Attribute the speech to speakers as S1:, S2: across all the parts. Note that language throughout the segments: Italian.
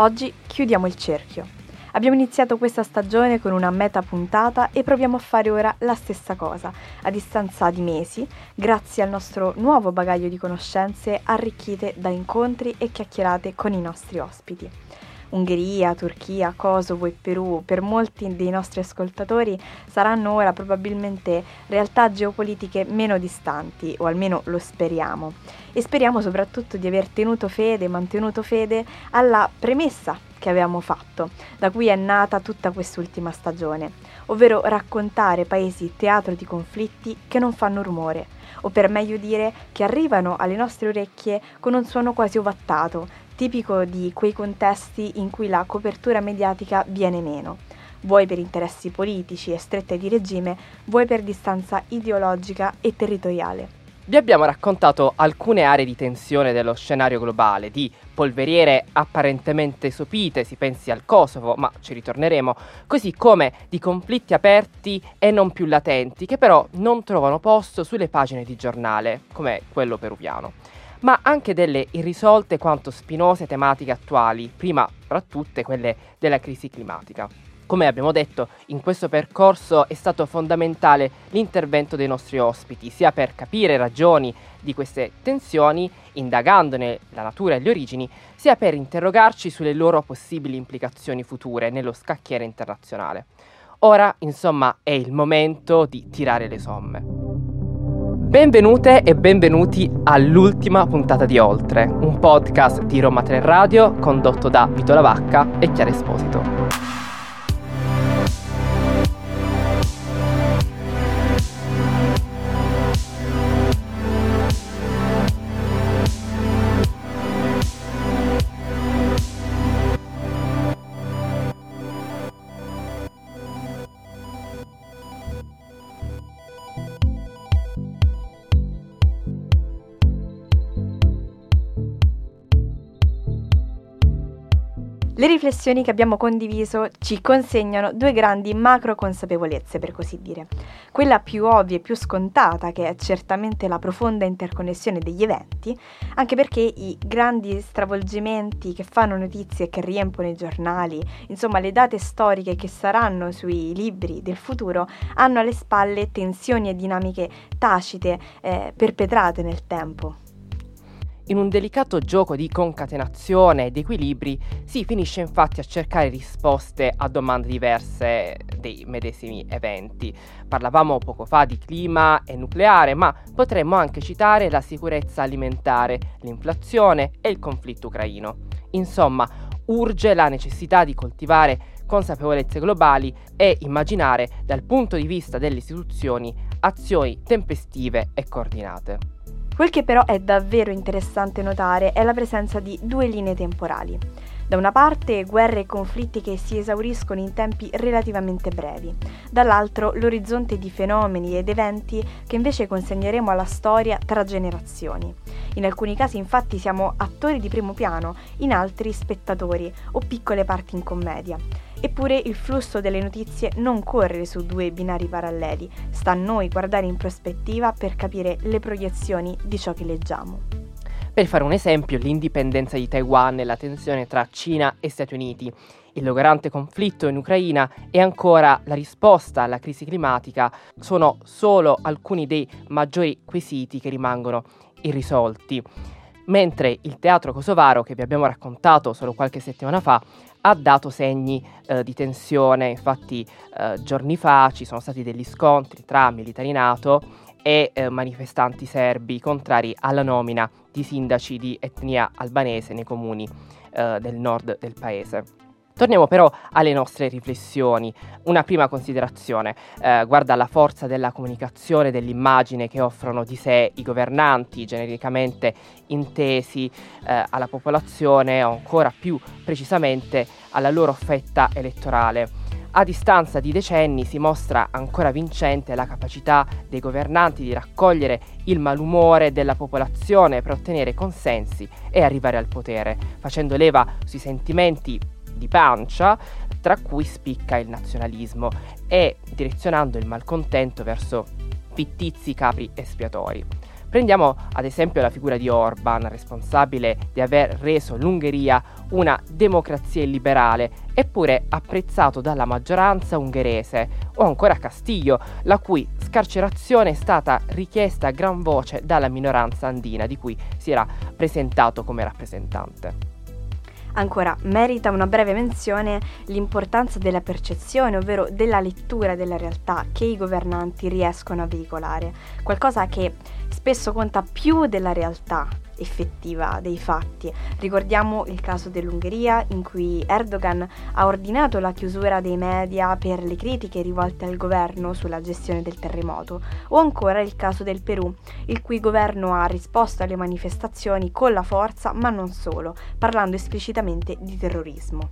S1: Oggi chiudiamo il cerchio. Abbiamo iniziato questa stagione con una meta puntata e proviamo a fare ora la stessa cosa, a distanza di mesi, grazie al nostro nuovo bagaglio di conoscenze arricchite da incontri e chiacchierate con i nostri ospiti. Ungheria, Turchia, Kosovo e Perù, per molti dei nostri ascoltatori saranno ora probabilmente realtà geopolitiche meno distanti, o almeno lo speriamo. E speriamo soprattutto di aver tenuto fede, mantenuto fede alla premessa che avevamo fatto, da cui è nata tutta quest'ultima stagione, ovvero raccontare paesi teatro di conflitti che non fanno rumore, o per meglio dire che arrivano alle nostre orecchie con un suono quasi ovattato, tipico di quei contesti in cui la copertura mediatica viene meno, vuoi per interessi politici e strette di regime, vuoi per distanza ideologica e territoriale.
S2: Vi abbiamo raccontato alcune aree di tensione dello scenario globale, di polveriere apparentemente sopite, si pensi al Kosovo, ma ci ritorneremo, così come di conflitti aperti e non più latenti, che però non trovano posto sulle pagine di giornale, come quello peruviano ma anche delle irrisolte quanto spinose tematiche attuali, prima fra tutte quelle della crisi climatica. Come abbiamo detto, in questo percorso è stato fondamentale l'intervento dei nostri ospiti, sia per capire ragioni di queste tensioni, indagandone la natura e le origini, sia per interrogarci sulle loro possibili implicazioni future nello scacchiere internazionale. Ora, insomma, è il momento di tirare le somme. Benvenute e benvenuti all'ultima puntata di Oltre, un podcast di Roma 3 Radio condotto da Vito Lavacca e Chiara Esposito.
S1: Le riflessioni che abbiamo condiviso ci consegnano due grandi macro consapevolezze, per così dire. Quella più ovvia e più scontata, che è certamente la profonda interconnessione degli eventi, anche perché i grandi stravolgimenti che fanno notizie e che riempiono i giornali, insomma le date storiche che saranno sui libri del futuro, hanno alle spalle tensioni e dinamiche tacite, eh, perpetrate nel tempo.
S2: In un delicato gioco di concatenazione ed equilibri si finisce infatti a cercare risposte a domande diverse dei medesimi eventi. Parlavamo poco fa di clima e nucleare, ma potremmo anche citare la sicurezza alimentare, l'inflazione e il conflitto ucraino. Insomma, urge la necessità di coltivare consapevolezze globali e immaginare dal punto di vista delle istituzioni azioni tempestive e coordinate.
S1: Quel che però è davvero interessante notare è la presenza di due linee temporali. Da una parte guerre e conflitti che si esauriscono in tempi relativamente brevi, dall'altro l'orizzonte di fenomeni ed eventi che invece consegneremo alla storia tra generazioni. In alcuni casi infatti siamo attori di primo piano, in altri spettatori o piccole parti in commedia. Eppure il flusso delle notizie non corre su due binari paralleli, sta a noi guardare in prospettiva per capire le proiezioni di ciò che leggiamo.
S2: Per fare un esempio, l'indipendenza di Taiwan e la tensione tra Cina e Stati Uniti, il logorante conflitto in Ucraina e ancora la risposta alla crisi climatica sono solo alcuni dei maggiori quesiti che rimangono irrisolti. Mentre il teatro kosovaro, che vi abbiamo raccontato solo qualche settimana fa, ha dato segni eh, di tensione, infatti eh, giorni fa ci sono stati degli scontri tra militari NATO e eh, manifestanti serbi contrari alla nomina di sindaci di etnia albanese nei comuni eh, del nord del paese. Torniamo però alle nostre riflessioni. Una prima considerazione eh, guarda la forza della comunicazione, dell'immagine che offrono di sé i governanti, genericamente intesi eh, alla popolazione o ancora più precisamente alla loro fetta elettorale. A distanza di decenni si mostra ancora vincente la capacità dei governanti di raccogliere il malumore della popolazione per ottenere consensi e arrivare al potere, facendo leva sui sentimenti di pancia, tra cui spicca il nazionalismo, e direzionando il malcontento verso fittizi capri espiatori. Prendiamo ad esempio la figura di Orban, responsabile di aver reso l'Ungheria una democrazia illiberale, eppure apprezzato dalla maggioranza ungherese, o ancora Castiglio, la cui scarcerazione è stata richiesta a gran voce dalla minoranza andina di cui si era presentato come rappresentante.
S1: Ancora, merita una breve menzione l'importanza della percezione, ovvero della lettura della realtà che i governanti riescono a veicolare, qualcosa che spesso conta più della realtà effettiva dei fatti. Ricordiamo il caso dell'Ungheria in cui Erdogan ha ordinato la chiusura dei media per le critiche rivolte al governo sulla gestione del terremoto, o ancora il caso del Perù, il cui governo ha risposto alle manifestazioni con la forza, ma non solo, parlando esplicitamente di terrorismo.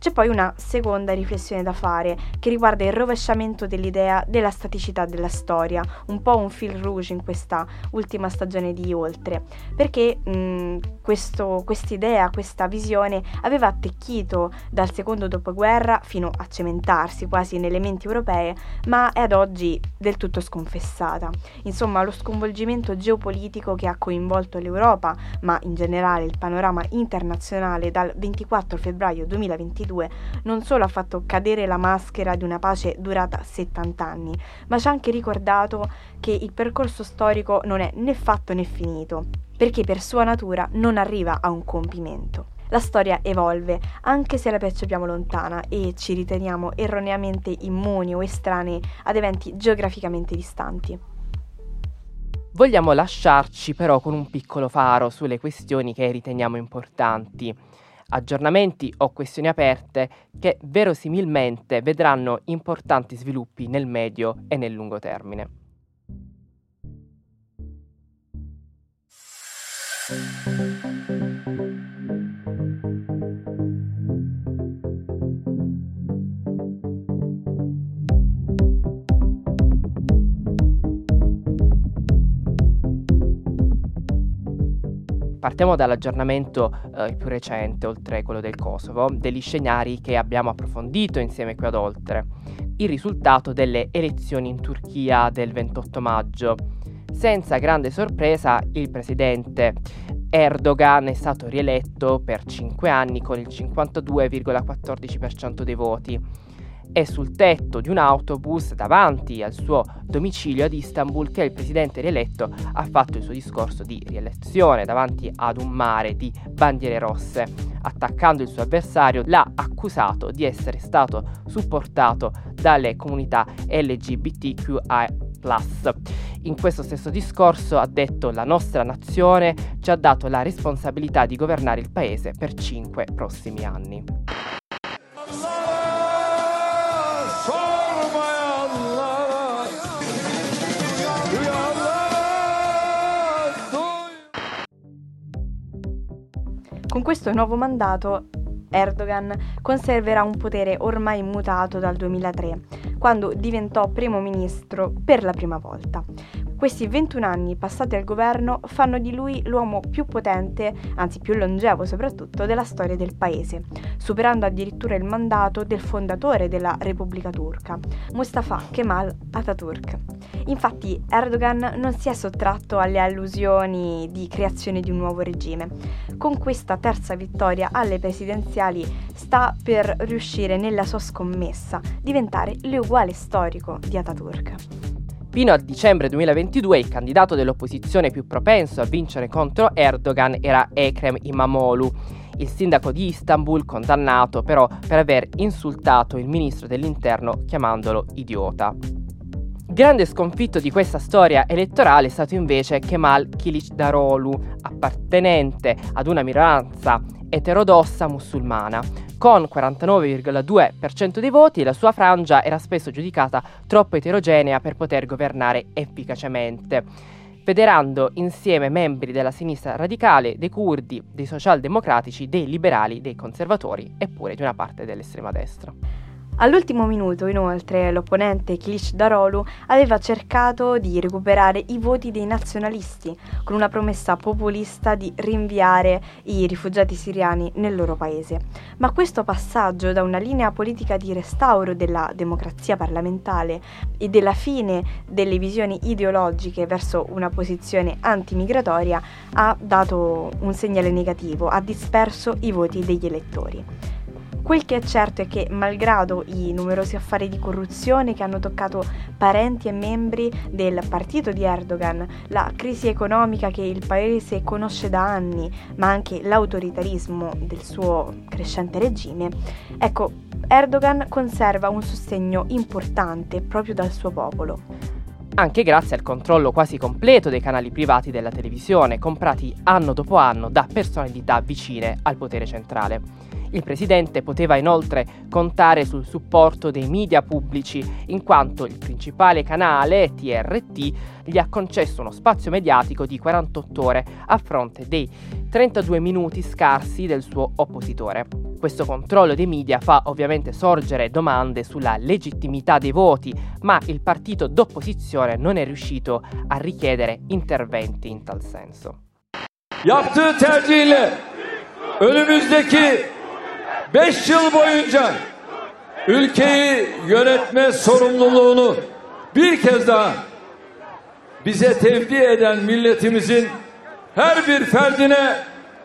S1: C'è poi una seconda riflessione da fare che riguarda il rovesciamento dell'idea della staticità della storia, un po' un fil rouge in questa ultima stagione di Oltre, perché mh, questo, quest'idea, questa visione aveva attecchito dal secondo dopoguerra fino a cementarsi quasi nelle menti europee, ma è ad oggi del tutto sconfessata. Insomma, lo sconvolgimento geopolitico che ha coinvolto l'Europa, ma in generale il panorama internazionale dal 24 febbraio 2022 2022 non solo ha fatto cadere la maschera di una pace durata 70 anni, ma ci ha anche ricordato che il percorso storico non è né fatto né finito, perché per sua natura non arriva a un compimento. La storia evolve, anche se la percepiamo lontana e ci riteniamo erroneamente immuni o estranei ad eventi geograficamente distanti.
S2: Vogliamo lasciarci però con un piccolo faro sulle questioni che riteniamo importanti aggiornamenti o questioni aperte che verosimilmente vedranno importanti sviluppi nel medio e nel lungo termine. Partiamo dall'aggiornamento eh, più recente, oltre quello del Kosovo, degli scenari che abbiamo approfondito insieme qui ad oltre. Il risultato delle elezioni in Turchia del 28 maggio. Senza grande sorpresa, il presidente Erdogan è stato rieletto per 5 anni con il 52,14% dei voti è sul tetto di un autobus davanti al suo domicilio ad Istanbul che il presidente rieletto ha fatto il suo discorso di rielezione davanti ad un mare di bandiere rosse. Attaccando il suo avversario, l'ha accusato di essere stato supportato dalle comunità LGBTQI. In questo stesso discorso ha detto la nostra nazione ci ha dato la responsabilità di governare il paese per cinque prossimi anni.
S1: Con questo nuovo mandato Erdogan conserverà un potere ormai mutato dal 2003, quando diventò primo ministro per la prima volta. Questi 21 anni passati al governo fanno di lui l'uomo più potente, anzi più longevo soprattutto, della storia del paese, superando addirittura il mandato del fondatore della Repubblica Turca, Mustafa Kemal Atatürk. Infatti Erdogan non si è sottratto alle allusioni di creazione di un nuovo regime. Con questa terza vittoria alle presidenziali sta per riuscire nella sua scommessa, diventare l'uguale storico di Atatürk.
S2: Fino a dicembre 2022 il candidato dell'opposizione più propenso a vincere contro Erdogan era Ekrem Imamoglu, il sindaco di Istanbul condannato però per aver insultato il ministro dell'interno chiamandolo idiota. Grande sconfitto di questa storia elettorale è stato invece Kemal Kilicdaroglu, appartenente ad una minoranza eterodossa musulmana. Con 49,2% dei voti la sua frangia era spesso giudicata troppo eterogenea per poter governare efficacemente, federando insieme membri della sinistra radicale, dei curdi, dei socialdemocratici, dei liberali, dei conservatori e pure di una parte dell'estrema destra.
S1: All'ultimo minuto, inoltre, l'opponente Kilic Darolu aveva cercato di recuperare i voti dei nazionalisti con una promessa populista di rinviare i rifugiati siriani nel loro paese. Ma questo passaggio da una linea politica di restauro della democrazia parlamentare e della fine delle visioni ideologiche verso una posizione antimigratoria ha dato un segnale negativo, ha disperso i voti degli elettori. Quel che è certo è che, malgrado i numerosi affari di corruzione che hanno toccato parenti e membri del partito di Erdogan, la crisi economica che il paese conosce da anni, ma anche l'autoritarismo del suo crescente regime, ecco, Erdogan conserva un sostegno importante proprio dal suo popolo
S2: anche grazie al controllo quasi completo dei canali privati della televisione, comprati anno dopo anno da personalità vicine al potere centrale. Il presidente poteva inoltre contare sul supporto dei media pubblici, in quanto il principale canale, TRT, gli ha concesso uno spazio mediatico di 48 ore a fronte dei 32 minuti scarsi del suo oppositore. Questo controllo dei media fa ovviamente sorgere domande sulla legittimità dei voti, ma il partito d'opposizione non è riuscito a richiedere interventi in tal senso.
S3: Yaptığı tercihle önümüzdeki 5 yıl boyunca ülkeyi yönetme sorumluluğunu bir kez daha bize tevdi eden milletimizin her bir ferdine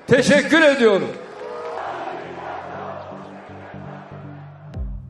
S3: teşekkür ediyorum.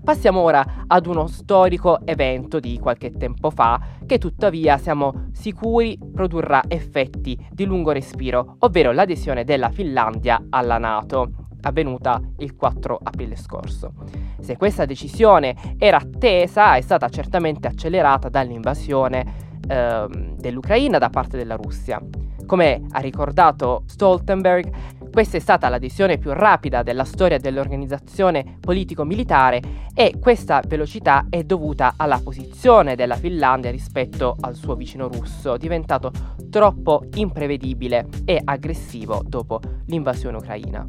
S2: Passiamo ora ad uno storico evento di qualche tempo fa che tuttavia siamo sicuri produrrà effetti di lungo respiro, ovvero l'adesione della Finlandia alla Nato avvenuta il 4 aprile scorso. Se questa decisione era attesa, è stata certamente accelerata dall'invasione eh, dell'Ucraina da parte della Russia. Come ha ricordato Stoltenberg, questa è stata l'adesione più rapida della storia dell'organizzazione politico-militare e questa velocità è dovuta alla posizione della Finlandia rispetto al suo vicino russo, diventato troppo imprevedibile e aggressivo dopo l'invasione ucraina.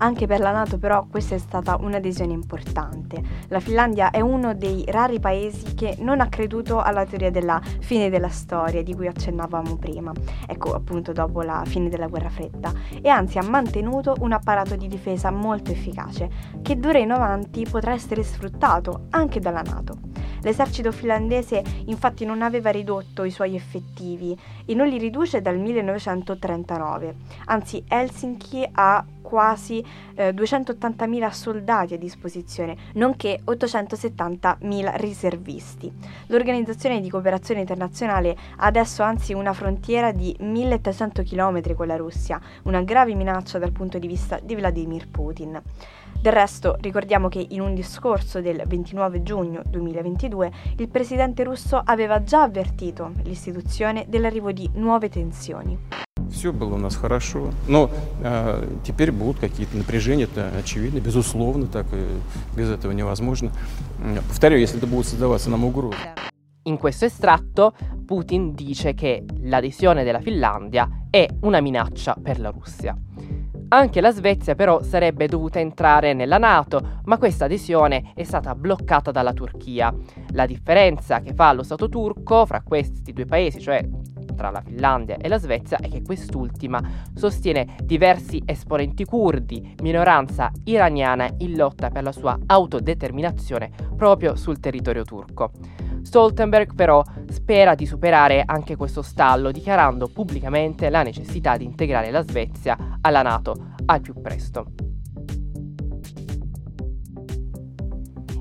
S1: Anche per la Nato però questa è stata un'adesione importante. La Finlandia è uno dei rari paesi che non ha creduto alla teoria della fine della storia di cui accennavamo prima, ecco appunto dopo la fine della guerra fredda, e anzi ha mantenuto un apparato di difesa molto efficace che d'ora in avanti potrà essere sfruttato anche dalla Nato. L'esercito finlandese infatti non aveva ridotto i suoi effettivi e non li riduce dal 1939, anzi Helsinki ha quasi eh, 280.000 soldati a disposizione, nonché 870.000 riservisti. L'Organizzazione di Cooperazione Internazionale ha adesso anzi una frontiera di 1300 km con la Russia, una grave minaccia dal punto di vista di Vladimir Putin. Del resto, ricordiamo che in un discorso del 29 giugno 2022 il presidente russo aveva già avvertito l'istituzione dell'arrivo di nuove tensioni.
S4: Все было у нас хорошо, но э, теперь будут какие-то напряжения, это очевидно, безусловно, так и без этого невозможно. Повторю, если это будет создаваться нам угрозы.
S2: In questo estratto Putin dice che l'adesione della Finlandia è una minaccia per la Russia. Anche la Svezia però sarebbe dovuta entrare nella Nato, ma questa adesione è stata bloccata dalla Turchia. La differenza che fa lo Stato turco fra questi due paesi, cioè tra la Finlandia e la Svezia, è che quest'ultima sostiene diversi esponenti curdi, minoranza iraniana in lotta per la sua autodeterminazione proprio sul territorio turco. Stoltenberg però spera di superare anche questo stallo, dichiarando pubblicamente la necessità di integrare la Svezia alla Nato al più presto.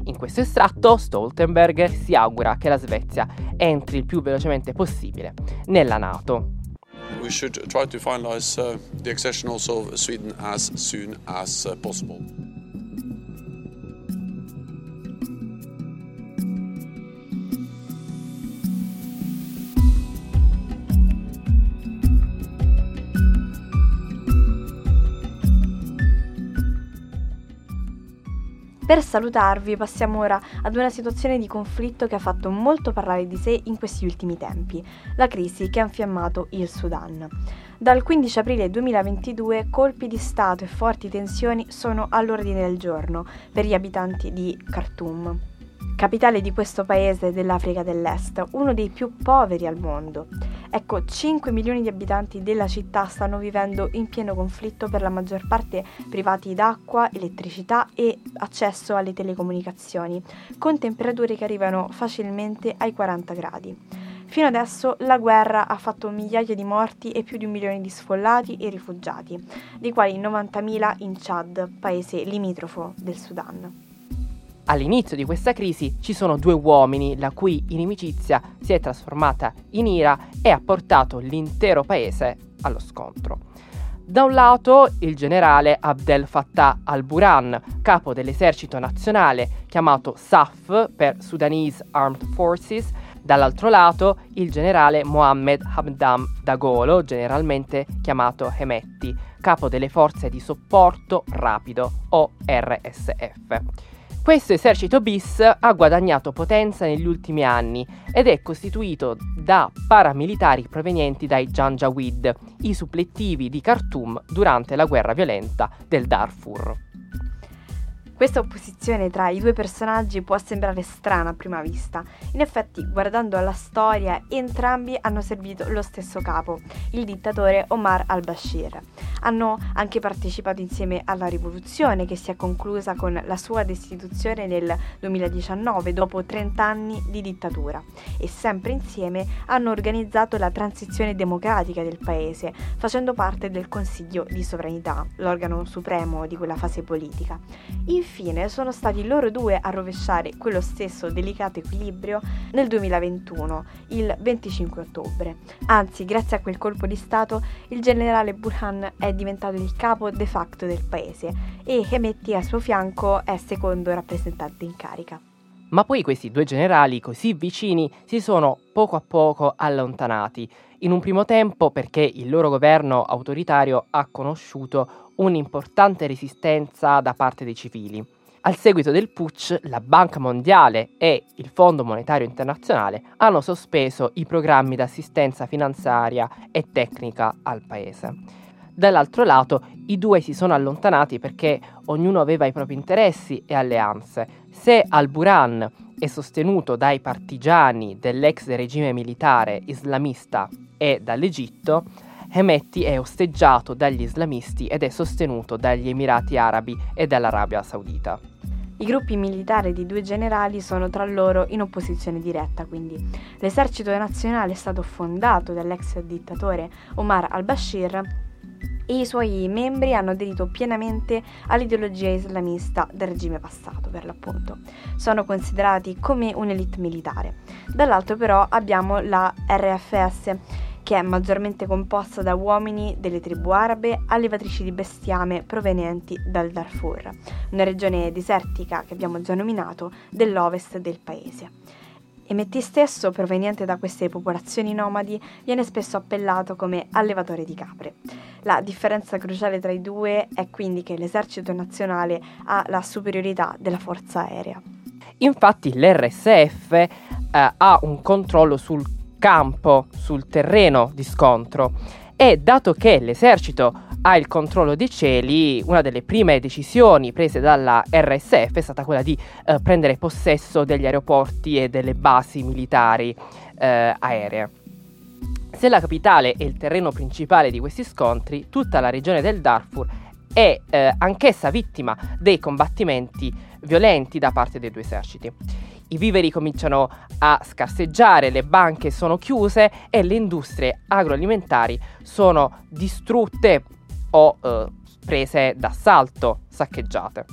S2: In questo estratto Stoltenberg si augura che la Svezia entri il più velocemente possibile nella Nato. We should try to finalize uh, the accession also of Sweden as soon as uh, possible.
S1: Per salutarvi passiamo ora ad una situazione di conflitto che ha fatto molto parlare di sé in questi ultimi tempi, la crisi che ha infiammato il Sudan. Dal 15 aprile 2022 colpi di Stato e forti tensioni sono all'ordine del giorno per gli abitanti di Khartoum capitale di questo paese dell'Africa dell'Est, uno dei più poveri al mondo. Ecco, 5 milioni di abitanti della città stanno vivendo in pieno conflitto per la maggior parte privati d'acqua, elettricità e accesso alle telecomunicazioni, con temperature che arrivano facilmente ai 40 gradi. Fino adesso la guerra ha fatto migliaia di morti e più di un milione di sfollati e rifugiati, dei quali 90.000 in Chad, paese limitrofo del Sudan.
S2: All'inizio di questa crisi ci sono due uomini la cui inimicizia si è trasformata in ira e ha portato l'intero paese allo scontro. Da un lato il generale Abdel Fattah al-Burhan, capo dell'esercito nazionale chiamato SAF per Sudanese Armed Forces, dall'altro lato il generale Mohammed Hamdam Dagolo, generalmente chiamato Hemetti, capo delle forze di supporto rapido o RSF. Questo esercito bis ha guadagnato potenza negli ultimi anni ed è costituito da paramilitari provenienti dai Janjaweed, i supplettivi di Khartoum durante la guerra violenta del Darfur.
S1: Questa opposizione tra i due personaggi può sembrare strana a prima vista. In effetti, guardando alla storia, entrambi hanno servito lo stesso capo, il dittatore Omar al-Bashir. Hanno anche partecipato insieme alla rivoluzione che si è conclusa con la sua destituzione nel 2019 dopo 30 anni di dittatura e sempre insieme hanno organizzato la transizione democratica del paese, facendo parte del Consiglio di sovranità, l'organo supremo di quella fase politica. Infine sono stati loro due a rovesciare quello stesso delicato equilibrio nel 2021, il 25 ottobre. Anzi, grazie a quel colpo di Stato, il generale Burhan è diventato il capo de facto del paese e Hemeti a suo fianco è secondo rappresentante in carica.
S2: Ma poi questi due generali così vicini si sono poco a poco allontanati, in un primo tempo perché il loro governo autoritario ha conosciuto un'importante resistenza da parte dei civili. Al seguito del putsch, la Banca Mondiale e il Fondo Monetario Internazionale hanno sospeso i programmi d'assistenza finanziaria e tecnica al paese. Dall'altro lato, i due si sono allontanati perché ognuno aveva i propri interessi e alleanze. Se Al-Buran è sostenuto dai partigiani dell'ex regime militare islamista e dall'Egitto, Hemeti è osteggiato dagli islamisti ed è sostenuto dagli Emirati Arabi e dall'Arabia Saudita.
S1: I gruppi militari di due generali sono tra loro in opposizione diretta, quindi l'esercito nazionale è stato fondato dall'ex dittatore Omar al-Bashir e i suoi membri hanno aderito pienamente all'ideologia islamista del regime passato, per l'appunto. Sono considerati come un'elite militare. Dall'altro però abbiamo la RFS che è maggiormente composta da uomini delle tribù arabe allevatrici di bestiame provenienti dal Darfur, una regione desertica che abbiamo già nominato dell'ovest del paese. Emetti stesso, proveniente da queste popolazioni nomadi, viene spesso appellato come allevatore di capre. La differenza cruciale tra i due è quindi che l'esercito nazionale ha la superiorità della forza aerea.
S2: Infatti l'RSF eh, ha un controllo sul campo, sul terreno di scontro e dato che l'esercito ha il controllo dei cieli, una delle prime decisioni prese dalla RSF è stata quella di eh, prendere possesso degli aeroporti e delle basi militari eh, aeree. Se la capitale è il terreno principale di questi scontri, tutta la regione del Darfur è eh, anch'essa vittima dei combattimenti violenti da parte dei due eserciti i viveri cominciano a scarseggiare, le banche sono chiuse e le industrie agroalimentari sono distrutte o eh, prese d'assalto, saccheggiate.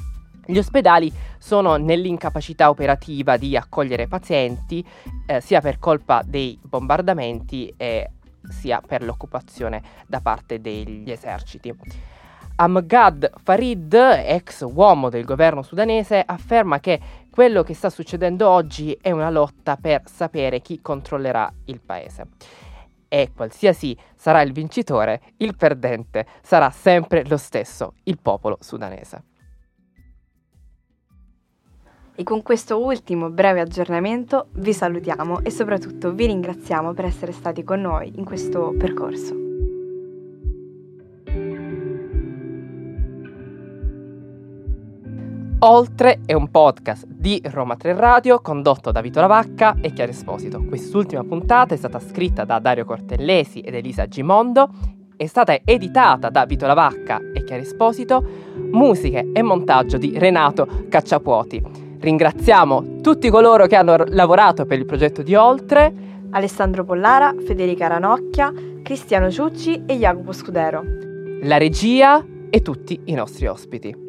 S2: Gli ospedali sono nell'incapacità operativa di accogliere pazienti, eh, sia per colpa dei bombardamenti sia per l'occupazione da parte degli eserciti. Amgad Farid, ex uomo del governo sudanese, afferma che quello che sta succedendo oggi è una lotta per sapere chi controllerà il paese. E qualsiasi sarà il vincitore, il perdente sarà sempre lo stesso, il popolo sudanese.
S1: E con questo ultimo breve aggiornamento vi salutiamo e soprattutto vi ringraziamo per essere stati con noi in questo percorso.
S2: Oltre è un podcast di Roma 3 Radio condotto da Vito Lavacca e Chiara Esposito. Quest'ultima puntata è stata scritta da Dario Cortellesi ed Elisa Gimondo, è stata editata da Vito Lavacca e Chiara Esposito, musiche e montaggio di Renato Cacciapuoti. Ringraziamo tutti coloro che hanno lavorato per il progetto di Oltre,
S1: Alessandro Pollara, Federica Ranocchia, Cristiano Ciucci e Jacopo Scudero.
S2: La regia e tutti i nostri ospiti.